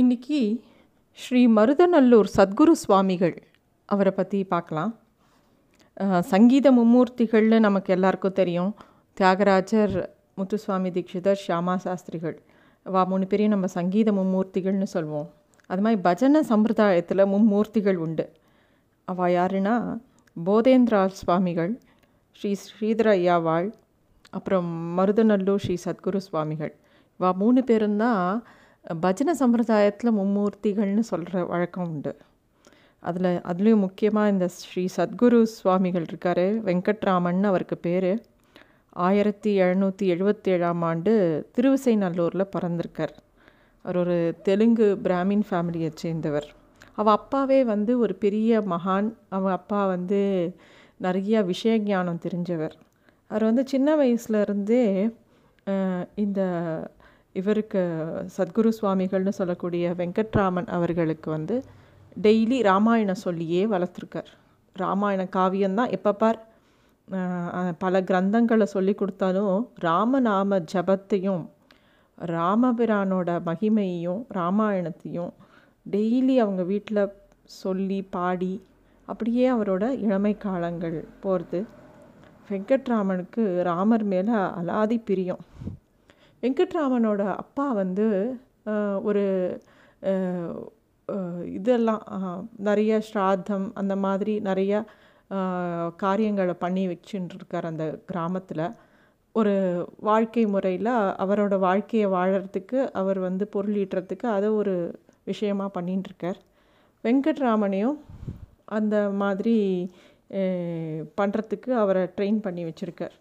இன்றைக்கி ஸ்ரீ மருதநல்லூர் சத்குரு சுவாமிகள் அவரை பற்றி பார்க்கலாம். சங்கீத மும்மூர்த்திகள்னு நமக்கு எல்லாருக்கும் தெரியும். தியாகராஜர் முத்துசுவாமி தீட்சிதர் ஷியாமா சாஸ்திரிகள். வா மூணு பேரையும் நம்ம சங்கீத மும்மூர்த்திகள்னு சொல்வோம். அது மாதிரி பஜனை சம்பிரதாயத்தில் மும்மூர்த்திகள் உண்டு. அவள் யாருன்னா போதேந்திரா சுவாமிகள் ஸ்ரீ ஸ்ரீதர ஐயாவாள் அப்புறம் மருதநல்லூர் ஸ்ரீ சத்குரு சுவாமிகள். வா மூணு பேரும் தான் பஜனை சம்பிரதாயத்தில் மும்மூர்த்திகள்னு சொல்கிற வழக்கம் உண்டு. அதில் அதுலேயும் முக்கியமாக இந்த ஸ்ரீ சத்குரு சுவாமிகள் இருக்கார். வெங்கட்ராமன் அவருக்கு பேர். ஆயிரத்தி எழுநூற்றி எழுபத்தேழாம் ஆண்டு திருவிசைநல்லூரில் பிறந்திருக்கார். அவர் ஒரு தெலுங்கு பிராமின் ஃபேமிலியை சேர்ந்தவர். அவள் அப்பாவே வந்து ஒரு பெரிய மகான். அவள் அப்பா வந்து நிறையா விஷய ஞானம் தெரிஞ்சவர். அவர் வந்து சின்ன வயசுலேருந்தே இந்த இவருக்கு சத்குரு சுவாமிகள்னு சொல்லக்கூடிய வெங்கட்ராமன் அவர்களுக்கு வந்து டெய்லி ராமாயணம் சொல்லியே வளர்த்துருக்கார். ராமாயண காவியம்தான். எப்போ பார் பல கிரந்தங்களை சொல்லி கொடுத்தாலும் ராமநாம ஜபத்தையும் ராமபிரானோட மகிமையையும் ராமாயணத்தையும் டெய்லி அவங்க வீட்டில் சொல்லி பாடி அப்படியே அவரோட இளமை காலங்கள் போகிறது வெங்கட்ராமனுக்கு ராமர் மேலே அலாதி பிரியம். வெங்கட்ராமனோட அப்பா வந்து ஒரு இதெல்லாம் நிறைய ஸ்ராத்தம் அந்த மாதிரி நிறைய காரியங்களை பண்ணி வச்சுட்டு இருக்கார் அந்த கிராமத்தில். ஒரு வாழ்க்கை முறையில் அவரோட வாழ்க்கையை வாழறதுக்கு அவர் வந்து பொருளீட்டுறதுக்கு அதை ஒரு விஷயமா பண்ணிட்டு இருக்கார் வெங்கட்ராமனையும் அந்த மாதிரி பண்ணுறதுக்கு அவரை ட்ரெயின் பண்ணி வச்சுருக்கார்.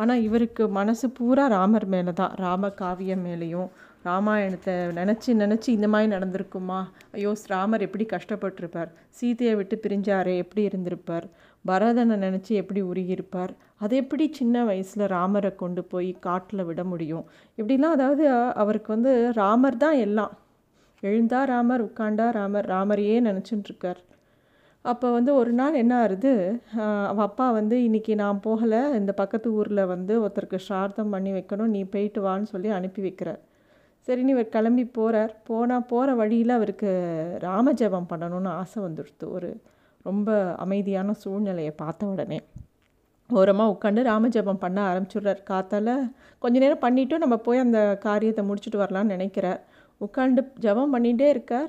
ஆனால் இவருக்கு மனசு பூரா ராமர் மேலே தான் ராம காவியம் மேலேயும் ராமாயணத்தை நினச்சி நினச்சி இந்த மாதிரி நடந்திருக்குமா? ஐயோ ராமர் எப்படி கஷ்டப்பட்டிருப்பார்? சீதையை விட்டு பிரிஞ்சாரே எப்படி இருந்திருப்பார்? பரதனை நினச்சி எப்படி உருகியிருப்பார்? அது எப்படி சின்ன வயசில் ராமரை கொண்டு போய் காட்டில் விட முடியும்? இப்படிலாம் அதாவது அவருக்கு வந்து ராமர் தான் எல்லாம். எழுந்தா ராமர் உட்காண்டா ராமர் ராமரையே நினச்சிட்டு இருக்கார். அப்போ வந்து ஒரு நாள் என்ன ஆகுது அவள் அப்பா வந்து இன்னைக்கு நான் போகலை. இந்த பக்கத்து ஊரில் வந்து ஒருத்தருக்கு ஸ்ரார்த்தம் பண்ணி வைக்கணும். நீ போயிட்டு வான்னு சொல்லி அனுப்பி வைக்கிறார். சரின்னு இவர் கிளம்பி போகிறார் போனால் போகிற வழியில் அவருக்கு ராம ஜெபம் பண்ணணும்னு ஆசை வந்துடுத்து. ஒரு ரொம்ப அமைதியான சூழ்நிலையை பார்த்த உடனே. ஓரமாக உட்காந்து ராமஜபம் பண்ண ஆரம்பிச்சுடுறார். காத்தால கொஞ்ச நேரம் பண்ணிவிட்டு நம்ம போய் அந்த காரியத்தை முடிச்சுட்டு வரலாம்னு நினைக்கிறார். உட்காந்து ஜெபம் பண்ணிகிட்டே இருக்கார்.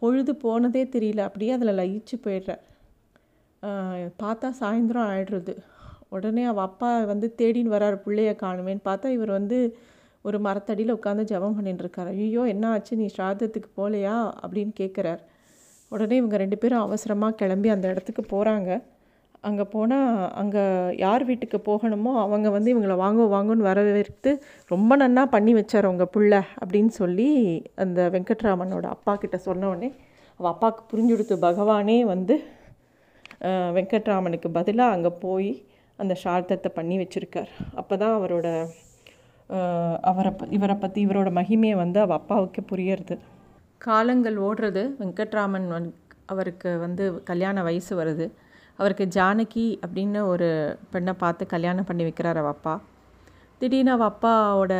பொழுது போனதே தெரியல. அப்படியே அதில் லயிச்சு போயிடுறார் பார்த்தா சாயந்தரம் ஆயிடுறது. உடனே அவள் அப்பா வந்து தேடின்னு வரார் பிள்ளைய காணுமேன்னு. பார்த்தா இவர் வந்து ஒரு மரத்தடியில் உட்காந்து ஜெபம் பண்ணிட்டு இருக்கார். ஐயோ என்ன ஆச்சு? நீ ஸ்ராதத்துக்கு போகலையா அப்படின்னு கேட்குறார் உடனே இவங்க ரெண்டு பேரும் அவசரமாக கிளம்பி அந்த இடத்துக்கு போகிறாங்க அங்கே போனால் அங்கே யார் வீட்டுக்கு போகணுமோ அவங்க வந்து இவங்கள வாங்க வாங்கன்னு வரவேற்று ரொம்ப நன்னா பண்ணி வச்சார் அவங்க பிள்ளை அப்படின்னு சொல்லி அந்த வெங்கட்ராமனோட அப்பா கிட்ட சொன்ன அவள் அப்பாவுக்கு புரிஞ்சுடுத்து பகவானே வந்து வெங்கட்ராமனுக்கு பதிலாக அங்கே போய் அந்த சார்த்தத்தை பண்ணி வச்சுருக்கார். அப்போ தான் அவரோட அவரை இவரை பற்றி இவரோட மகிமையை வந்து அவள் அப்பாவுக்கு புரியறது. காலங்கள் ஓடுறது வெங்கட்ராமன் அவருக்கு வந்து கல்யாண வயசு வருது. அவருக்கு ஜானகி அப்படின்னு ஒரு பெண்ணை பார்த்து கல்யாணம் பண்ணி வைக்கிறார் அவள் அப்பா. திடீர்னு அவள் அப்பாவோட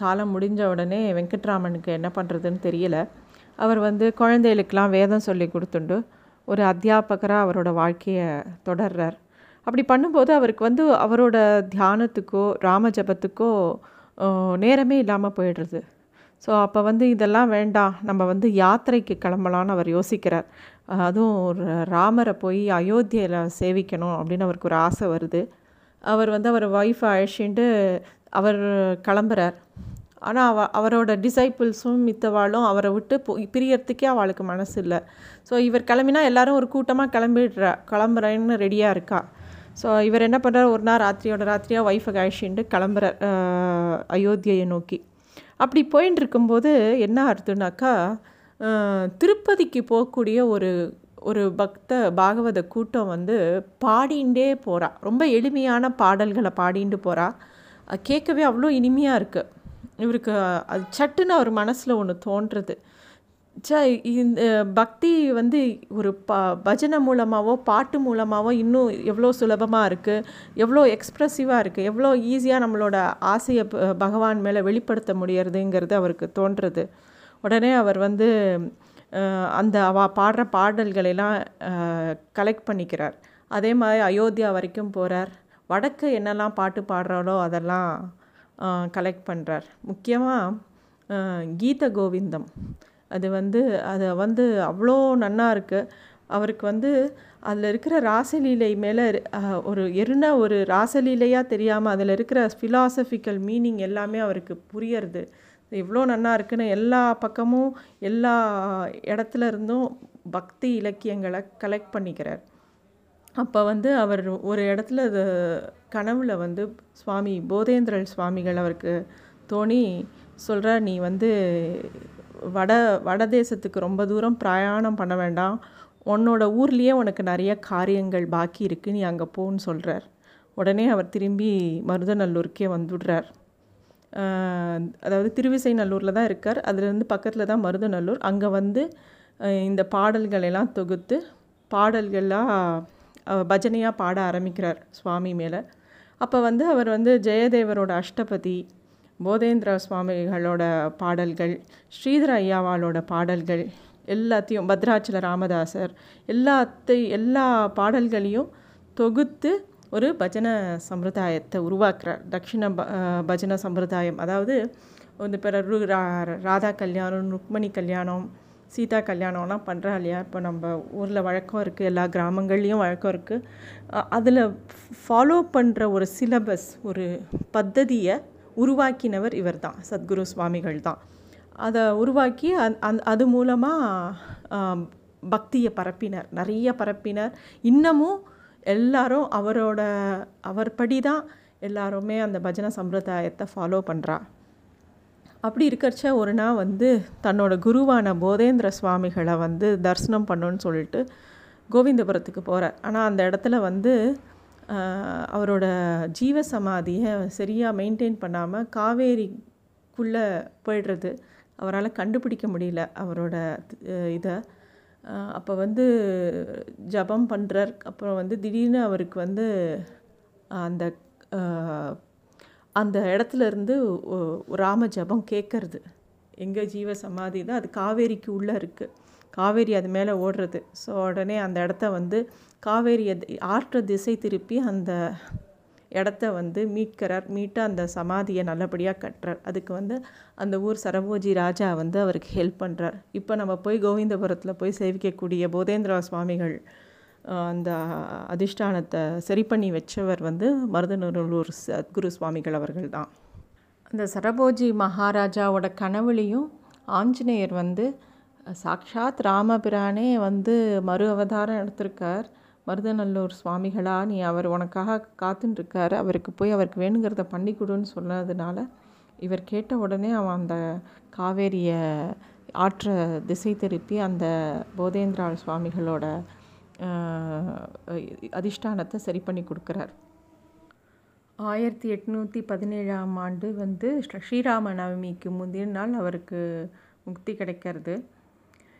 காலம் முடிஞ்ச உடனே வெங்கட்ராமனுக்கு என்ன பண்ணுறதுன்னு தெரியல. அவர் வந்து குழந்தைகளுக்கெல்லாம் வேதம் சொல்லி கொடுத்துண்டு ஒரு அத்தியாபகராக அவரோட வாழ்க்கையை தொடர்றார். அப்படி பண்ணும்போது அவருக்கு வந்து அவரோட தியானத்துக்கோ ராம ஜபத்துக்கோ நேரமே இல்லாமல் போயிடுறது. ஸோ அப்போ வந்து இதெல்லாம் வேண்டாம். நம்ம வந்து யாத்திரைக்கு கிளம்பலான்னு அவர் யோசிக்கிறார். அதுவும் ஒரு ராமரை போய் அயோத்தியில் சேவிக்கணும் அப்படின்னு அவருக்கு ஒரு ஆசை வருது. அவர் வந்து அவர் ஒய்ஃபை அழைச்சிட்டு அவர் கிளம்புறார். ஆனால் அவ அவரோட டிசைபிள்ஸும் மித்தவாளும் அவரை விட்டு போ பிரியறதுக்கே அவளுக்கு மனசு இல்லை. ஸோ இவர் கிளம்பினா எல்லாரும் ஒரு கூட்டமாக கிளம்பிடுறா கிளம்புறேன்னு ரெடியாக இருக்கா. ஸோ இவர் என்ன பண்ணுறார் ஒரு நாள் ராத்திரியோட ராத்திரியாக ஒய்ஃபை அழைச்சிட்டு கிளம்புறார் அயோத்தியையை அயோத்தியை நோக்கி. அப்படி போயின்னு இருக்கும்போது என்ன அர்த்தம்னாக்கா திருப்பதிக்கு போகக்கூடிய ஒரு ஒரு பக்த பாகவத கூட்டம் வந்து பாடிண்டே போகிறா ரொம்ப எளிமையான பாடல்களை பாடிண்டு போகிறா கேட்கவே அவ்வளோ இனிமையாக இருக்குது இவருக்கு அது சட்டுன்னு அவர் மனசில் ஒன்று தோன்றுறது. ச இந்த பக்தி வந்து ஒரு ப பஜனை மூலமாகவோ பாட்டு மூலமாகவோ இன்னும் எவ்வளோ சுலபமாக இருக்குது எவ்வளோ எக்ஸ்ப்ரெசிவாக இருக்குது எவ்வளோ ஈஸியாக நம்மளோட ஆசையை பகவான் மேலே வெளிப்படுத்த முடியறதுங்கிறது அவருக்கு தோன்றுறது. உடனே அவர் வந்து அந்த அவ பாடுற பாடல்களெல்லாம் கலெக்ட் பண்ணிக்கிறார். அதே மாதிரி அயோத்தியா வரைக்கும் போகிறார் வடக்கு என்னெல்லாம் பாட்டு பாடுறாளோ அதெல்லாம் கலெக்ட் பண்ணுறார் முக்கியமாக கீத கோவிந்தம். அது வந்து அதை வந்து அவ்வளோ நன்னா இருக்குது அவருக்கு வந்து அதில் இருக்கிற ராசலீலை மேலே ஒரு எருன ஒரு ராசலீலையாக தெரியாமல் அதில் இருக்கிற ஃபிலாசபிக்கல் மீனிங் எல்லாமே அவருக்கு புரியறது. இவ்வளோ நல்லா இருக்குன்னு எல்லா பக்கமும் எல்லா இடத்துல இருந்தும் பக்தி இலக்கியங்களை கலெக்ட் பண்ணிக்கிறார். அப்போ வந்து அவர் ஒரு இடத்துல அது கனவுல வந்து சுவாமி போதேந்திரன் சுவாமிகள் அவருக்கு தோணி சொல்கிறார் நீ வந்து வட வட தேசத்துக்கு ரொம்ப தூரம் பிரயாணம் பண்ண வேண்டாம். உன்னோட ஊர்லேயே உனக்கு நிறைய காரியங்கள் பாக்கி இருக்குது நீ அங்கே போன்னு சொல்கிறார் உடனே அவர் திரும்பி மருதநல்லூருக்கே வந்துடுறார். அதாவது திருவிசைநல்லூரில் தான் இருக்கார். அதுலேருந்து பக்கத்தில் தான் மருதநல்லூர். அங்கே வந்து இந்த பாடல்கள் எல்லாம் தொகுத்து பாடல்களாக பஜனையாக பாட ஆரம்பிக்கிறார் சுவாமி மேலே. அப்போ வந்து அவர் வந்து ஜெயதேவரோட அஷ்டபதி போதேந்திர சுவாமிகளோட பாடல்கள் ஸ்ரீதர ஐயாவாலோட பாடல்கள் எல்லாத்தையும் பத்ராச்சல ராமதாசர் எல்லாத்தை எல்லா பாடல்களையும் தொகுத்து ஒரு பஜன சம்பிரதாயத்தை உருவாக்குறார் தக்ஷிண ப பஜன சம்பிரதாயம். அதாவது வந்து பிறரு ரா ராதா கல்யாணம் ருக்மணி கல்யாணம் சீதா கல்யாணம்லாம் பண்ணுறா இல்லையா? இப்போ நம்ம ஊரில் வழக்கம் இருக்குது எல்லா கிராமங்கள்லேயும் வழக்கம் இருக்குது அதில் ஃபாலோ பண்ணுற ஒரு சிலபஸ் ஒரு பத்ததியை உருவாக்கினவர் இவர் தான் சத்குரு சுவாமிகள் தான். அதை உருவாக்கி அந் அந் அது மூலமாக பக்தியை பரப்பினர். நிறைய பரப்பினர். இன்னமும் எல்லாரும் அவரோட அவர் படி தான் எல்லாருமே அந்த பஜனை சம்பிரதாயத்தை ஃபாலோ பண்ணுறா அப்படி இருக்கிறச்ச ஒரு நாள் வந்து தன்னோட குருவான போதேந்திர சுவாமிகளை வந்து தரிசனம் பண்ணுன்னு சொல்லிட்டு கோவிந்தபுரத்துக்கு போகிறார் ஆனால் அந்த இடத்துல வந்து அவரோட ஜீவ சமாதியை சரியாக மெயின்டைன் பண்ணாமல் காவேரிக்குள்ளே போயிடுறது. அவரால் கண்டுபிடிக்க முடியல அவரோட இதை. அப்போ வந்து ஜபம் பண்ணுறார் அப்புறம் வந்து திடீர்னு அவருக்கு வந்து அந்த அந்த இடத்துல இருந்து ராம ஜபம் கேட்கறது எங்கள் ஜீவ சமாதி தான். அது காவேரிக்கு உள்ளே இருக்குது காவேரி அது மேலே ஓடுறது. ஸோ உடனே அந்த இடத்த வந்து காவேரியை ஆற்ற திசை திருப்பி அந்த இடத்த வந்து மீட்கிறார். மீட்டு அந்த சமாதியை நல்லபடியாக கட்டுறார். அதுக்கு வந்து அந்த ஊர் சரபோஜி ராஜா வந்து அவருக்கு ஹெல்ப் பண்ணுறார் இப்போ நம்ம போய் கோவிந்தபுரத்தில் போய் சேவிக்கக்கூடிய போதேந்திரா சுவாமிகள் அந்த அதிஷ்டானத்தை சரி பண்ணி வச்சவர் வந்து மருதநல்லூர் சத்குரு சுவாமிகள் அவர்கள் தான் அந்த சரபோஜி மகாராஜாவோட கனவுலையும் ஆஞ்சநேயர் வந்து சாக்ஷாத் ராமபிரானே வந்து மறு அவதாரம் எடுத்திருக்கார். மருதநல்லூர் சுவாமிகளா நீ அவர் உனக்காக காத்துன்னு அவருக்கு போய் அவருக்கு வேணுங்கிறத பண்ணி கொடுன்னு சொன்னதுனால இவர் கேட்ட உடனே அவன் அந்த காவேரியை ஆற்ற திசை திருப்பி அந்த போதேந்திராள் சுவாமிகளோட அதிஷ்டானத்தை சரி பண்ணி கொடுக்குறார். ஆயிரத்தி எட்நூற்றி பதினேழாம் ஆண்டு வந்து ஸ்ரீ- ஸ்ரீராம நவமிக்கு முந்தின நாள் அவருக்கு முக்தி கிடைக்கிறது.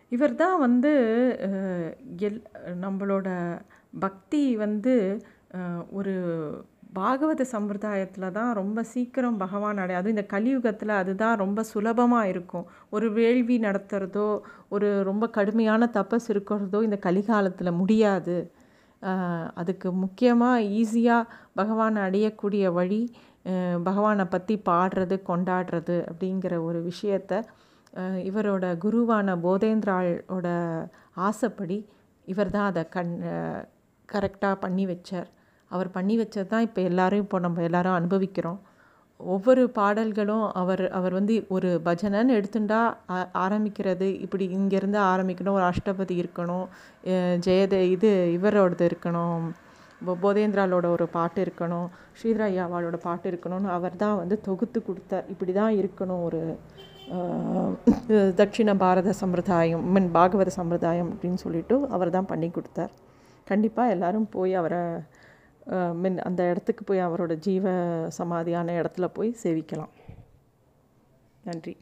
இவர் தான் வந்து எல் நம்மளோட பக்தி வந்து ஒரு பாகவத சம்பிரதாயத்தில் தான் ரொம்ப சீக்கிரம் பகவான் அடை அதுவும் இந்த கலியுகத்தில் அதுதான் ரொம்ப சுலபமாக இருக்கும். ஒரு வேள்வி நடத்துகிறதோ ஒரு ரொம்ப கடுமையான தபஸ் இருக்கிறதோ இந்த கலிகாலத்தில் முடியாது. அதுக்கு முக்கியமாக ஈஸியாக பகவானை அடையக்கூடிய வழி பகவானை பற்றி பாடுறது கொண்டாடுறது அப்படிங்கிற ஒரு விஷயத்த இவரோட குருவான போதேந்திராளோட ஆசைப்படி இவர் தான் அதை கண் கரெக்டாக பண்ணி வச்சார். அவர் பண்ணி வச்சது தான் இப்போ எல்லோரும் இப்போ நம்ம எல்லாரும் அனுபவிக்கிறோம். ஒவ்வொரு பாடல்களும் அவர் அவர் வந்து ஒரு பஜனைன்னு எடுத்துட்டா ஆ- ஆரம்பிக்கிறது. இப்படி இங்கேருந்து ஆரம்பிக்கணும் ஒரு அஷ்டபதி இருக்கணும் ஜெயத இது இவரோடது இருக்கணும் போதேந்திராலோட ஒரு பாட்டு இருக்கணும் ஸ்ரீதர பாட்டு இருக்கணும்னு அவர் தான் வந்து தொகுத்து கொடுத்தார். இப்படி தான் இருக்கணும் ஒரு தட்சிண பாரத சம்பிரதாயம் மீன் பாகவத சம்பிரதாயம் அப்படின்னு சொல்லிட்டு அவர் தான் பண்ணி கொடுத்தார். கண்டிப்பாக எல்லோரும் போய் அவரை மின் அந்த இடத்துக்கு போய் அவரோட ஜீவ சமாதியான இடத்துல போய் சேவிக்கலாம். நன்றி.